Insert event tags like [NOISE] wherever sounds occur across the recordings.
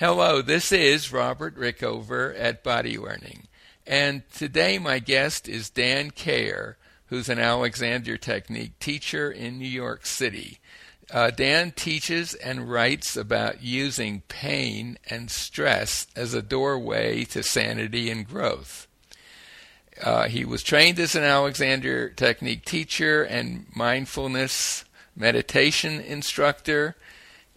Hello, this is Robert Rickover at Body Learning. And today my guest is Dan Cayer, who's an Alexander Technique teacher in New York City. Uh, Dan teaches and writes about using pain and stress as a doorway to sanity and growth. Uh, he was trained as an Alexander Technique teacher and mindfulness meditation instructor,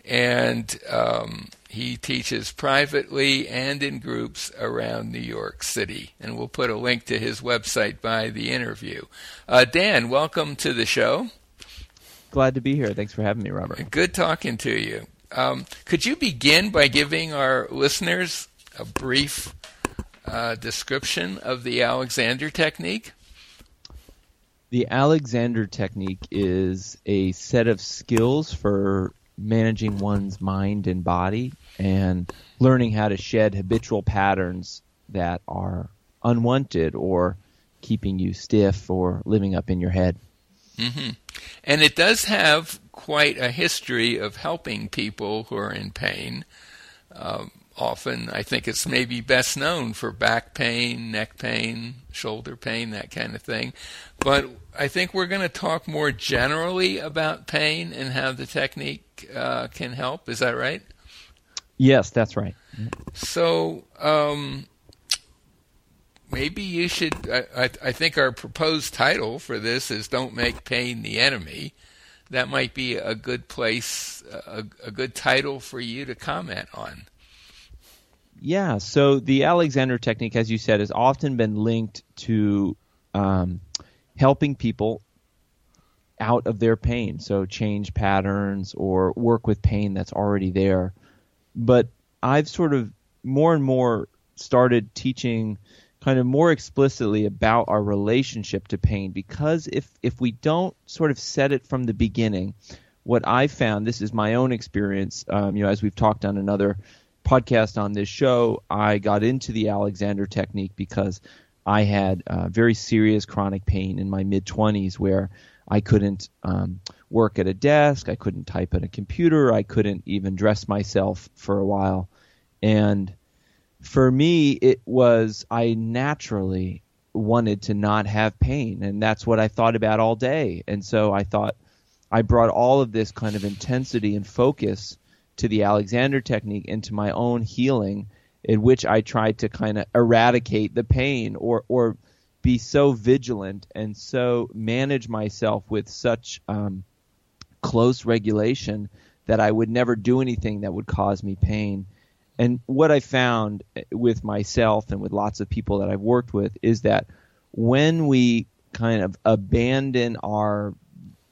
and um, he teaches privately and in groups around New York City. And we'll put a link to his website by the interview. Uh, Dan, welcome to the show. Glad to be here. Thanks for having me, Robert. Good talking to you. Um, could you begin by giving our listeners a brief uh, description of the Alexander technique? The Alexander technique is a set of skills for managing one's mind and body and learning how to shed habitual patterns that are unwanted or keeping you stiff or living up in your head. Mm-hmm. And it does have quite a history of helping people who are in pain. Um, often, I think it's maybe best known for back pain, neck pain, shoulder pain, that kind of thing. But I think we're going to talk more generally about pain and how the technique uh, can help. Is that right? Yes, that's right. So um, maybe you should. I, I, think our proposed title for this is "Don't Make Pain the Enemy." That might be a good place, a, a good title for you to comment on. Yeah. So the Alexander technique, as you said, has often been linked to um, helping people out of their pain. So change patterns or work with pain that's already there. But I've sort of more and more started teaching kind of more explicitly about our relationship to pain because if if we don't sort of set it from the beginning, what I found this is my own experience. Um, you know, as we've talked on another podcast on this show, I got into the Alexander technique because I had uh, very serious chronic pain in my mid 20s where I couldn't um, work at a desk, I couldn't type at a computer, I couldn't even dress myself for a while. And for me, it was, I naturally wanted to not have pain. And that's what I thought about all day. And so I thought I brought all of this kind of intensity and focus to the Alexander technique and to my own healing in which I tried to kind of eradicate the pain or or be so vigilant and so manage myself with such um, close regulation that I would never do anything that would cause me pain. And what I found with myself and with lots of people that I've worked with is that when we kind of abandon our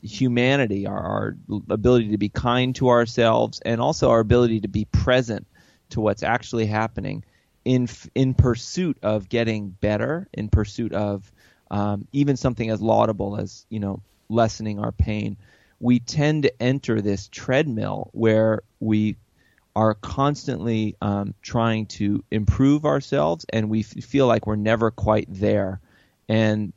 humanity, our, our ability to be kind to ourselves, and also our ability to be present to what's actually happening in in pursuit of getting better, in pursuit of um, even something as laudable as you know lessening our pain. We tend to enter this treadmill where we are constantly um, trying to improve ourselves, and we f- feel like we're never quite there. And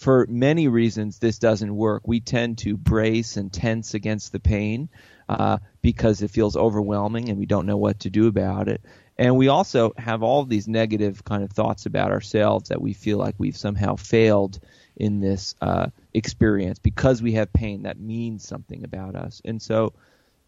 for many reasons, this doesn't work. We tend to brace and tense against the pain uh, because it feels overwhelming and we don't know what to do about it. And we also have all these negative kind of thoughts about ourselves that we feel like we've somehow failed in this uh, experience because we have pain that means something about us. And so,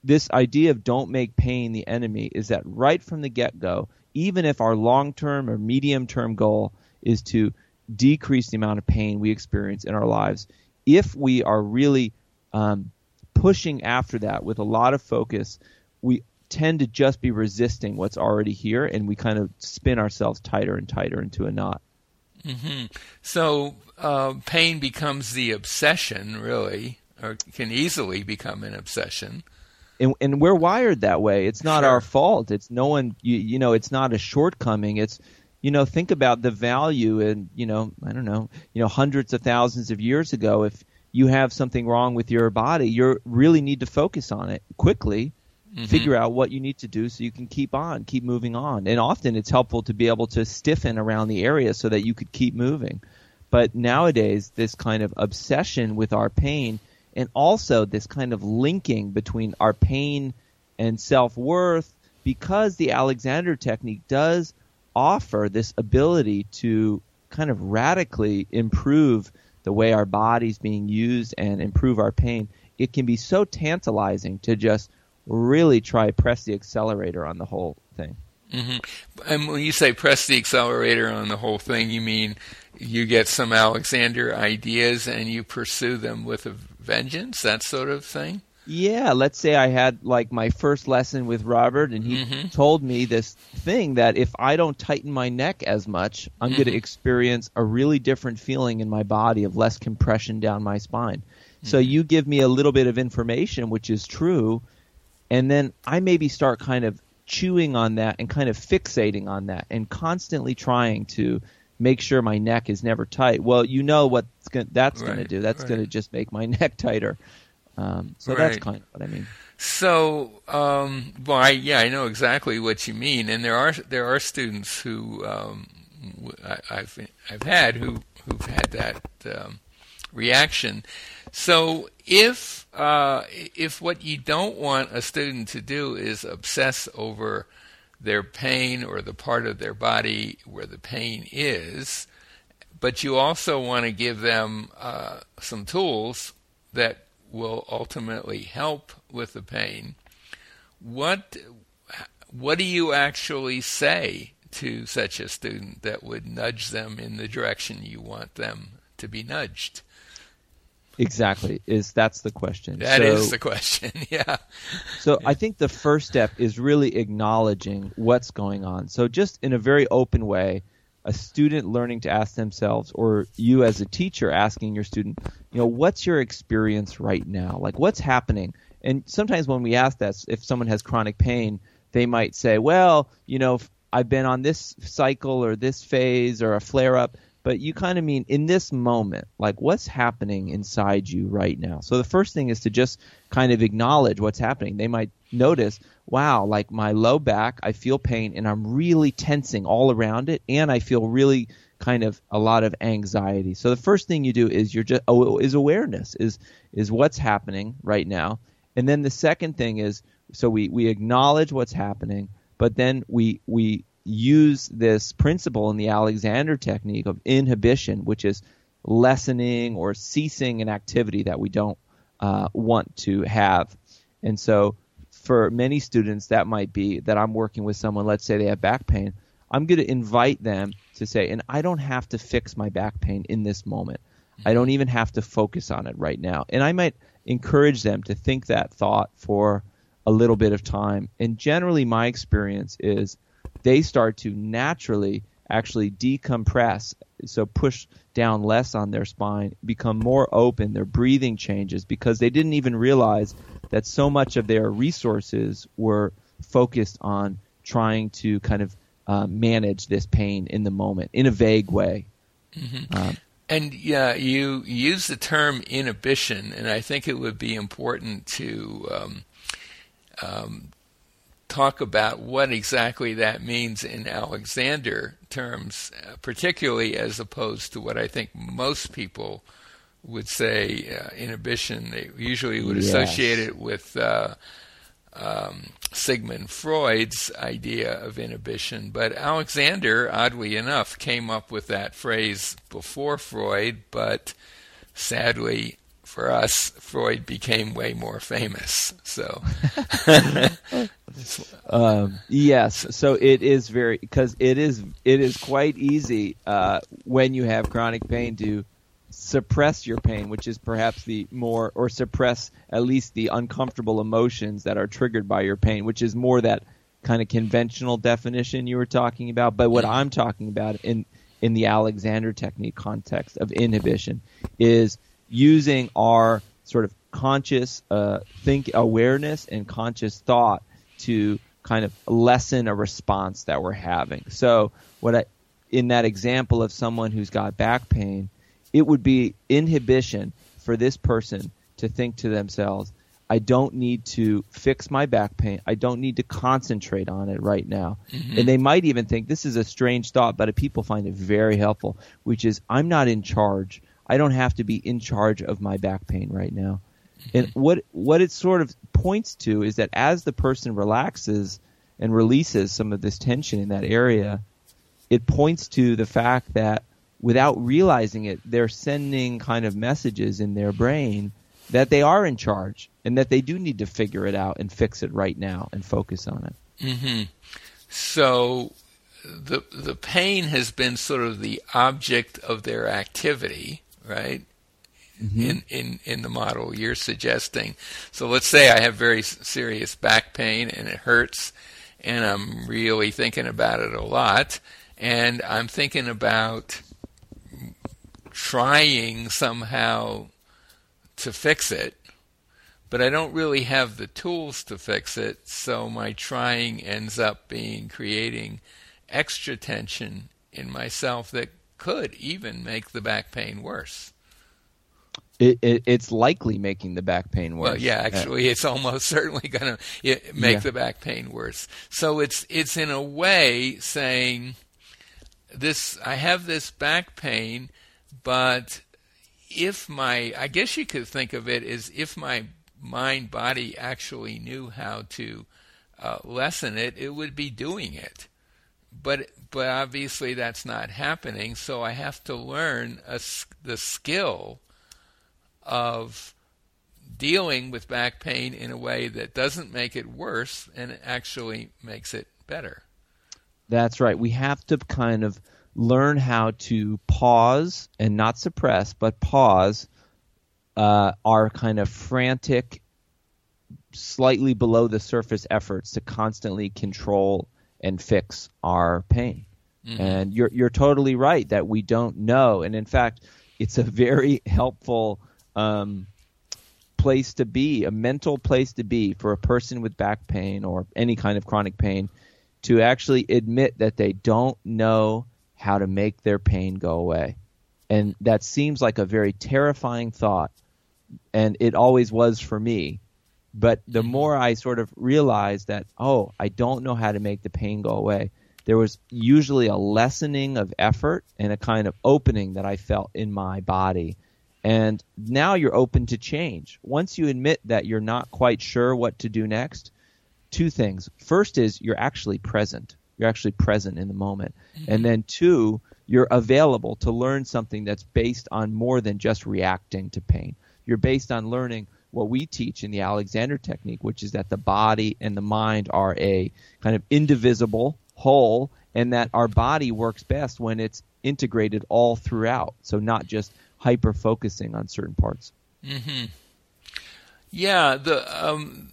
this idea of don't make pain the enemy is that right from the get go, even if our long term or medium term goal is to decrease the amount of pain we experience in our lives, if we are really um, pushing after that with a lot of focus, we tend to just be resisting what's already here, and we kind of spin ourselves tighter and tighter into a knot. Mm-hmm. So uh, pain becomes the obsession, really, or can easily become an obsession. And, and we're wired that way. It's not sure. our fault. It's no one. You, you know, it's not a shortcoming. It's you know, think about the value in, you know, I don't know, you know, hundreds of thousands of years ago. If you have something wrong with your body, you really need to focus on it quickly. Mm-hmm. Figure out what you need to do so you can keep on, keep moving on. And often it's helpful to be able to stiffen around the area so that you could keep moving. But nowadays, this kind of obsession with our pain and also this kind of linking between our pain and self worth, because the Alexander technique does offer this ability to kind of radically improve the way our body's being used and improve our pain, it can be so tantalizing to just really try press the accelerator on the whole thing. Mm-hmm. And when you say press the accelerator on the whole thing, you mean you get some Alexander ideas and you pursue them with a vengeance, that sort of thing? Yeah, let's say I had like my first lesson with Robert, and he mm-hmm. told me this thing that if I don't tighten my neck as much, I'm mm-hmm. going to experience a really different feeling in my body of less compression down my spine. Mm-hmm. So you give me a little bit of information, which is true, and then I maybe start kind of chewing on that and kind of fixating on that and constantly trying to make sure my neck is never tight. Well, you know what that's right, going to do. That's right. going to just make my [LAUGHS] neck tighter. Um, so right. that's kind of what I mean. So, um, well, I, yeah, I know exactly what you mean, and there are there are students who um, I, have I've had who who've had that um, reaction. So, if uh, if what you don't want a student to do is obsess over their pain or the part of their body where the pain is, but you also want to give them uh, some tools that will ultimately help with the pain. What what do you actually say to such a student that would nudge them in the direction you want them to be nudged? Exactly. Is that's the question. That so, is the question. [LAUGHS] yeah. So I think the first step is really acknowledging what's going on. So just in a very open way, a student learning to ask themselves or you as a teacher asking your student, you know, what's your experience right now? Like what's happening? And sometimes when we ask that if someone has chronic pain, they might say, "Well, you know, I've been on this cycle or this phase or a flare up." but you kind of mean in this moment, like what's happening inside you right now. So the first thing is to just kind of acknowledge what's happening. They might notice, wow, like my low back, I feel pain and I'm really tensing all around it and I feel really kind of a lot of anxiety. So the first thing you do is you're just oh, is awareness is is what's happening right now. And then the second thing is so we we acknowledge what's happening, but then we we use this principle in the Alexander technique of inhibition, which is lessening or ceasing an activity that we don't uh, want to have. And so, for many students, that might be that I'm working with someone, let's say they have back pain. I'm going to invite them to say, and I don't have to fix my back pain in this moment. I don't mm-hmm. even have to focus on it right now. And I might encourage them to think that thought for a little bit of time. And generally, my experience is they start to naturally actually decompress, so push down less on their spine, become more open, their breathing changes because they didn't even realize that so much of their resources were focused on trying to kind of uh, manage this pain in the moment in a vague way. Mm-hmm. Um, and yeah, you use the term inhibition, and I think it would be important to um, um, talk about what exactly that means in Alexander terms, particularly as opposed to what I think most people would say uh, inhibition. They usually would yes. associate it with uh, um, Sigmund Freud's idea of inhibition. But Alexander, oddly enough, came up with that phrase before Freud, but sadly for us, Freud became way more famous. So, [LAUGHS] um, yes, so it is very because it is it is quite easy uh, when you have chronic pain to suppress your pain, which is perhaps the more or suppress at least the uncomfortable emotions that are triggered by your pain, which is more that kind of conventional definition you were talking about. But what I'm talking about in in the Alexander technique context of inhibition is using our sort of conscious uh, think awareness and conscious thought to kind of lessen a response that we're having. So what I in that example of someone who's got back pain, it would be inhibition for this person to think to themselves, I don't need to fix my back pain. I don't need to concentrate on it right now. Mm-hmm. And they might even think this is a strange thought, but people find it very helpful, which is I'm not in charge I don't have to be in charge of my back pain right now. Mm-hmm. And what what it sort of points to is that as the person relaxes, and releases some of this tension in that area, it points to the fact that without realizing it, they're sending kind of messages in their brain that they are in charge and that they do need to figure it out and fix it right now and focus on it. Mm-hmm. So the the pain has been sort of the object of their activity, right? Mm-hmm. In, in in the model you're suggesting. So let's say I have very serious back pain and it hurts, and I'm really thinking about it a lot, and I'm thinking about trying somehow to fix it, but I don't really have the tools to fix it, so my trying ends up being creating extra tension in myself that could even make the back pain worse. It, it, it's likely making the back pain worse. Well, yeah, actually, it's almost [LAUGHS] certainly going to make yeah. the back pain worse. So it's it's in a way saying this: I have this back pain, but if my, I guess you could think of it as if my mind body actually knew how to uh, lessen it, it would be doing it. But but obviously that's not happening. So I have to learn a, the skill of dealing with back pain in a way that doesn't make it worse and actually makes it better. That's right. We have to kind of learn how to pause and not suppress, but pause uh, our kind of frantic, slightly below the surface efforts to constantly control and fix our pain. Mm-hmm. And you're you're totally right that we don't know, and in fact, it's a very [LAUGHS] helpful um, place to be, a mental place to be for a person with back pain or any kind of chronic pain, to actually admit that they don't know how to make their pain go away. And that seems like a very terrifying thought. And it always was for me. But the mm-hmm. more I sort of realized that, oh, I don't know how to make the pain go away, there was usually a lessening of effort and a kind of opening that I felt in my body. And now you're open to change. Once you admit that you're not quite sure what to do next, two things. First is you're actually present. You're actually present in the moment. Mm-hmm. And then two, you're available to learn something that's based on more than just reacting to pain. You're based on learning what we teach in the Alexander technique, which is that the body and the mind are a kind of indivisible whole and that our body works best when it's integrated all throughout. So not just hyper focusing on certain parts. Mm-hmm. Yeah, the um,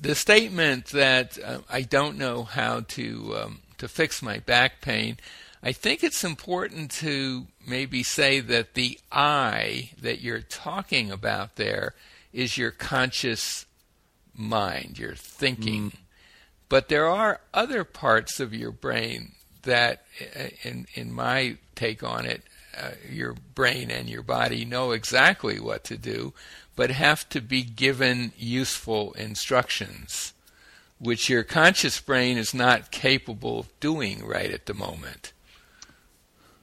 the statement that uh, I don't know how to um, to fix my back pain, I think it's important to maybe say that the I that you're talking about there is your conscious mind, your thinking. Mm. But there are other parts of your brain that, uh, in in my take on it, uh, your brain and your body know exactly what to do, but have to be given useful instructions which your conscious brain is not capable of doing right at the moment.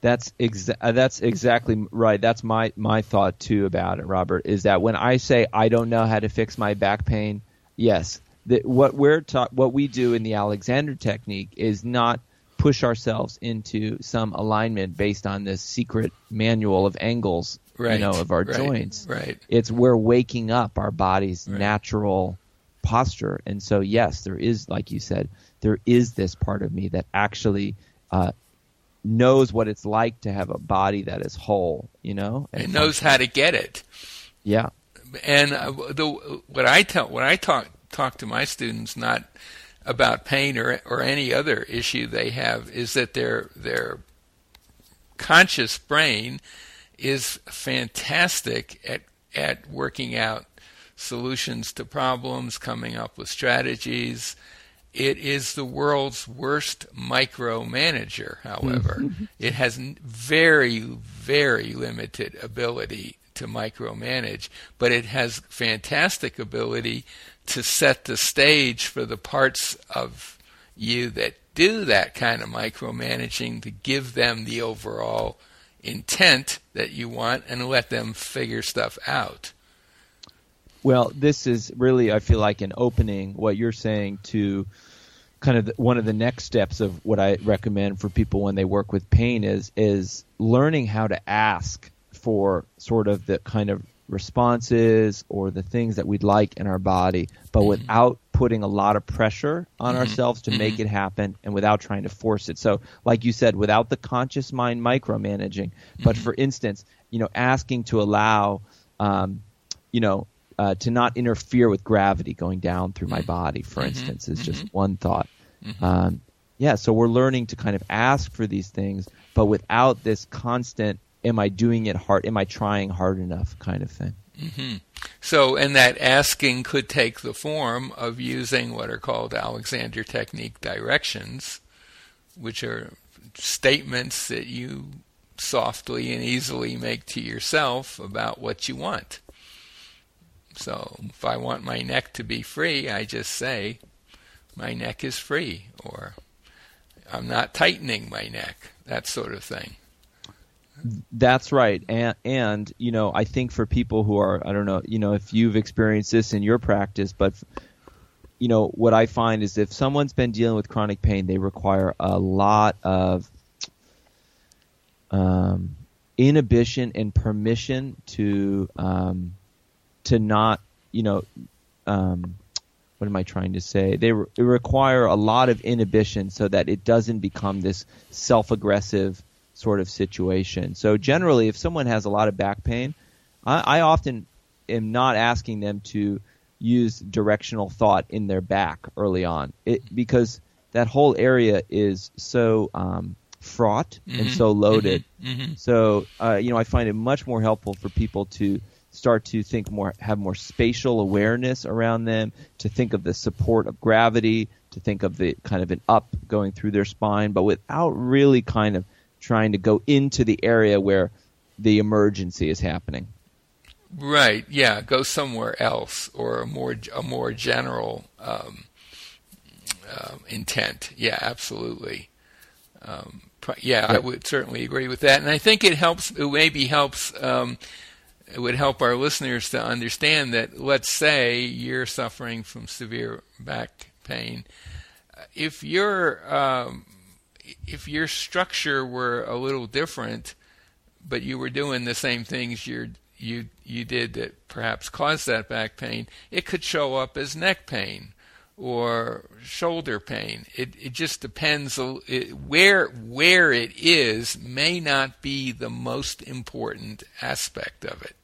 That's exa- uh, that's exactly right. That's my my thought too about it, Robert. Is that when I say I don't know how to fix my back pain, yes, that what we're ta- what we do in the Alexander technique is not push ourselves into some alignment based on this secret manual of angles, right, you know, of our right, joints. Right. It's we're waking up our body's right. natural posture. And so, yes, there is, like you said, there is this part of me that actually uh, knows what it's like to have a body that is whole, you know, and it knows how to get it. Yeah. And uh, the what I tell when I talk talk to my students, not about pain or or any other issue they have, is that their their conscious brain is fantastic at at working out solutions to problems, coming up with strategies. It is the world's worst micromanager, however. Mm-hmm. [LAUGHS] it has very, very limited ability to micromanage, but it has fantastic ability to set the stage for the parts of you that do that kind of micromanaging to give them the overall intent that you want and let them figure stuff out. Well, this is really, I feel like, an opening, what you're saying, to kind of one of the next steps of what I recommend for people when they work with pain is is learning how to ask for sort of the kind of responses or the things that we'd like in our body, but mm-hmm. without putting a lot of pressure on mm-hmm. ourselves to mm-hmm. make it happen and without trying to force it. So, like you said, without the conscious mind micromanaging, but mm-hmm. for instance, you know, asking to allow, um, you know, uh, to not interfere with gravity going down through my mm-hmm. body, for mm-hmm. instance, is just one thought. Um, yeah, so we're learning to kind of ask for these things, but without this constant am I doing it hard? Am I trying hard enough? Kind of thing. Mm-hmm. So, and that asking could take the form of using what are called Alexander Technique directions, which are statements that you softly and easily make to yourself about what you want. So, if I want my neck to be free, I just say, my neck is free, or I'm not tightening my neck, that sort of thing. That's right, and and you know I think for people who are I don't know you know if you've experienced this in your practice, but you know what I find is if someone's been dealing with chronic pain, they require a lot of um, inhibition and permission to um, to not you know um, what am I trying to say? They, re- they require a lot of inhibition so that it doesn't become this self aggressive sort of situation. So generally, if someone has a lot of back pain, I, I often am not asking them to use directional thought in their back early on, it, because that whole area is so um, fraught mm-hmm. and so loaded. Mm-hmm. mm-hmm. So uh, you know, I find it much more helpful for people to start to think more, have more spatial awareness around them, to think of the support of gravity, to think of the kind of an up going through their spine, but without really kind of trying to go into the area where the emergency is happening. Right. Yeah. Go somewhere else or a more a more general um, uh, intent. Yeah. Absolutely. Um, yeah, I would certainly agree with that, and I think it helps. It maybe helps. Um, it would help our listeners to understand that. Let's say you're suffering from severe back pain. If you're um, if your structure were a little different, but you were doing the same things you you you did that perhaps caused that back pain, it could show up as neck pain or shoulder pain. It it just depends it, where where it is may not be the most important aspect of it.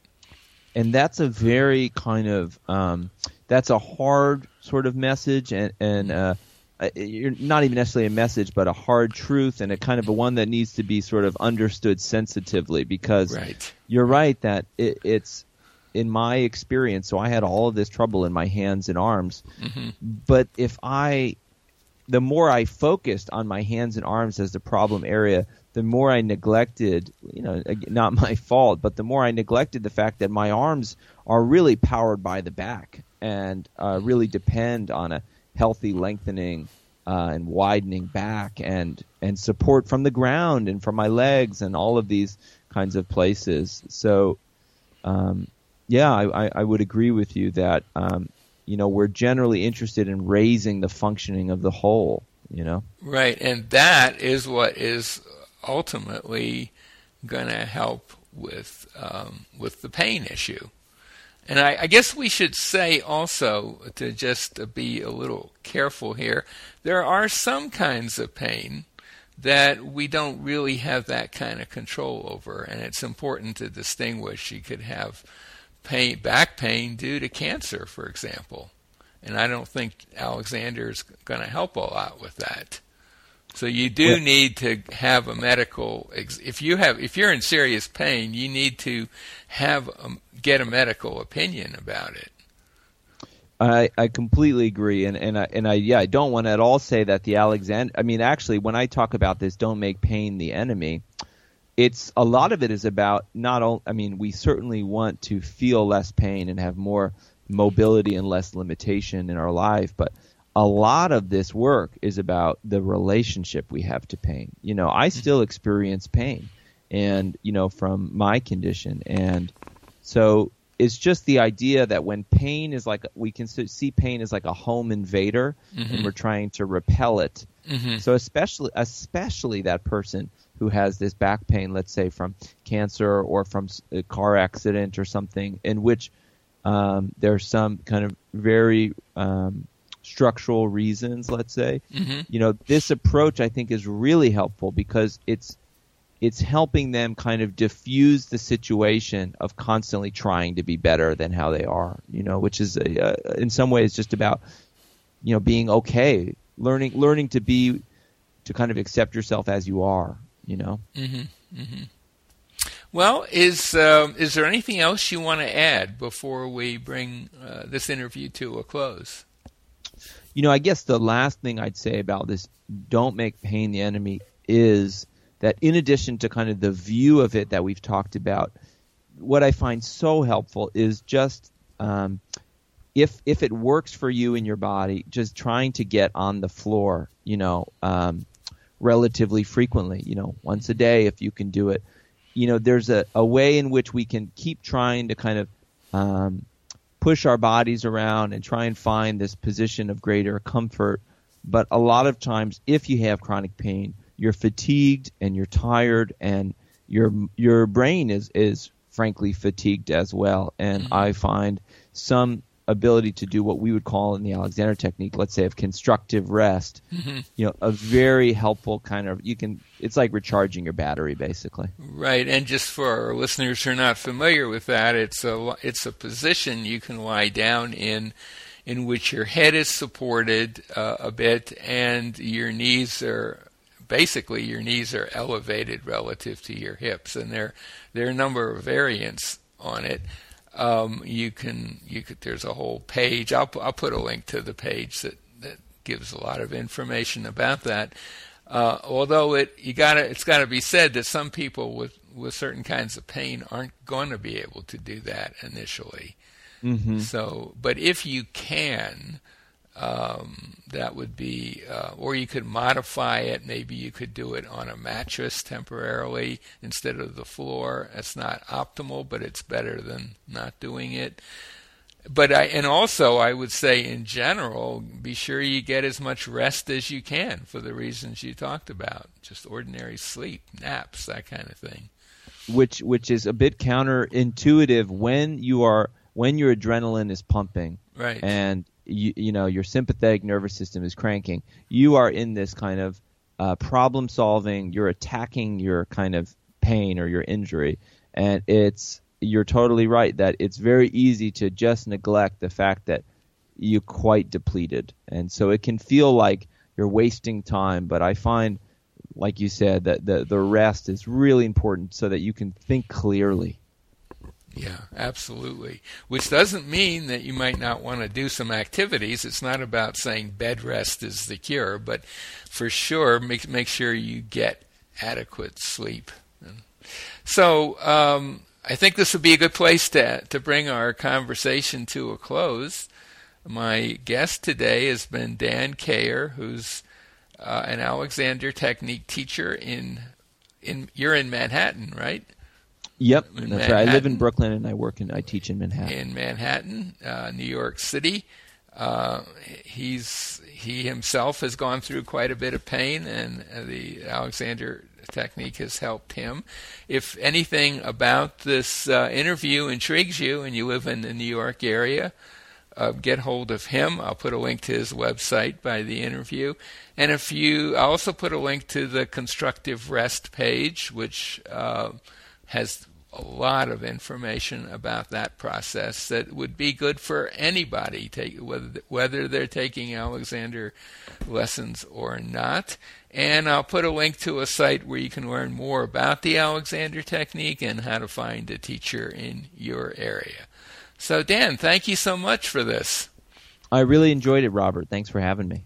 And that's a very kind of um, that's a hard sort of message and and uh, you're not even necessarily a message, but a hard truth and a kind of a one that needs to be sort of understood sensitively because right. you're right that it, it's in my experience. So I had all of this trouble in my hands and arms, mm-hmm. but if I, the more I focused on my hands and arms as the problem area, the more I neglected, you know, not my [LAUGHS] fault, but the more I neglected the fact that my arms are really powered by the back and uh, really depend on a healthy lengthening uh, and widening back and and support from the ground and from my legs and all of these kinds of places. So, um, yeah, I, I, would agree with you that um, you know we're generally interested in raising the functioning of the whole. You know, right, and that is what is ultimately going to help with um, with the pain issue. And I, I, guess we should say also, to just be a little careful here, there are some kinds of pain that we don't really have that kind of control over, and it's important to distinguish. You could have pain, back pain due to cancer, for example, and I don't think Alexander is going to help a lot with that. So you do need to have a medical. If you have, if you're in serious pain, you need to have a, get a medical opinion about it. I, I completely agree, and and I, and I yeah I don't want to at all say that the Alexander. I mean, actually, when I talk about this, don't make pain the enemy. It's a lot of it is about not all. I mean, we certainly want to feel less pain and have more mobility and less limitation in our life, but a lot of this work is about the relationship we have to pain. You know, I still experience pain and, you know, from my condition. And so it's just the idea that when pain is like we can see pain as like a home invader, Mm-hmm. and we're trying to repel it. So especially especially that person who has this back pain, let's say from cancer or from a car accident or something, in which um, there's some kind of very um, structural reasons, let's say. You know, this approach I think is really helpful because it's it's helping them kind of diffuse the situation of constantly trying to be better than how they are. You know, which is a, uh, in some ways just about you know being okay, learning learning to be to kind of accept yourself as you are. You know. Mm-hmm. Well, is um, is there anything else you want to add before we bring uh, this interview to a close? You know, I guess the last thing I'd say about this don't make pain the enemy is that in addition to kind of the view of it that we've talked about, what I find so helpful is just um, if if it works for you in your body, just trying to get on the floor, you know, um, relatively frequently, you know, once a day if you can do it. You know, there's a, a way in which we can keep trying to kind of um, push our bodies around and try and find this position of greater comfort. But a lot of times, if you have chronic pain, you're fatigued and you're tired, and your your brain is is frankly fatigued as well. And I find some ability to do what we would call in the Alexander technique, let's say of constructive rest, you know, a very helpful kind of you can it's like recharging your battery basically. Right, and just for our listeners who are not familiar with that, it's a it's a position you can lie down in, in which your head is supported uh, a bit and your knees are basically your knees are elevated relative to your hips, and there there are a number of variants on it. Um, you can you could there's a whole page. I'll I'll put a link to the page that that gives a lot of information about that. Uh, although it you gotta it's got to be said that some people with with certain kinds of pain aren't going to be able to do that initially. Mm-hmm. So, but if you can, um, that would be, uh, or you could modify it. Maybe you could do it on a mattress temporarily instead of the floor. It's not optimal, but it's better than not doing it. But I, and also I would say in general, be sure you get as much rest as you can for the reasons you talked about. Just ordinary sleep, naps, that kind of thing. which which is a bit counterintuitive when you are when your adrenaline is pumping Right. and you you know your sympathetic nervous system is cranking. You are in this kind of uh, problem solving you're attacking your kind of pain or your injury. And it's you're totally right that it's very easy to just neglect the fact that you're quite depleted. And so it can feel like you're wasting time but i find like you said that the the rest is really important so that you can think clearly Yeah, absolutely. Which doesn't mean that you might not want to do some activities. It's not about saying bed rest is the cure, but for sure, make make sure you get adequate sleep. So, um, I think this would be a good place to to bring our conversation to a close. My guest today has been Dan Cayer, who's uh, an Alexander Technique teacher in in you're in Manhattan, right? Yep, that's right. I live in Brooklyn and I work in I teach in Manhattan. in Manhattan, uh, New York City. Uh, he's he himself has gone through quite a bit of pain, and uh, the Alexander technique has helped him. If anything about this uh, interview intrigues you, and you live in the New York area, uh, get hold of him. I'll put a link to his website by the interview, and if you, I'll also put a link to the constructive rest page, which uh, has a lot of information about that process that would be good for anybody, take, whether whether they're taking Alexander lessons or not. And I'll put a link to a site where you can learn more about the Alexander technique and how to find a teacher in your area. So, Dan, thank you so much for this. I really enjoyed it, Robert. Thanks for having me.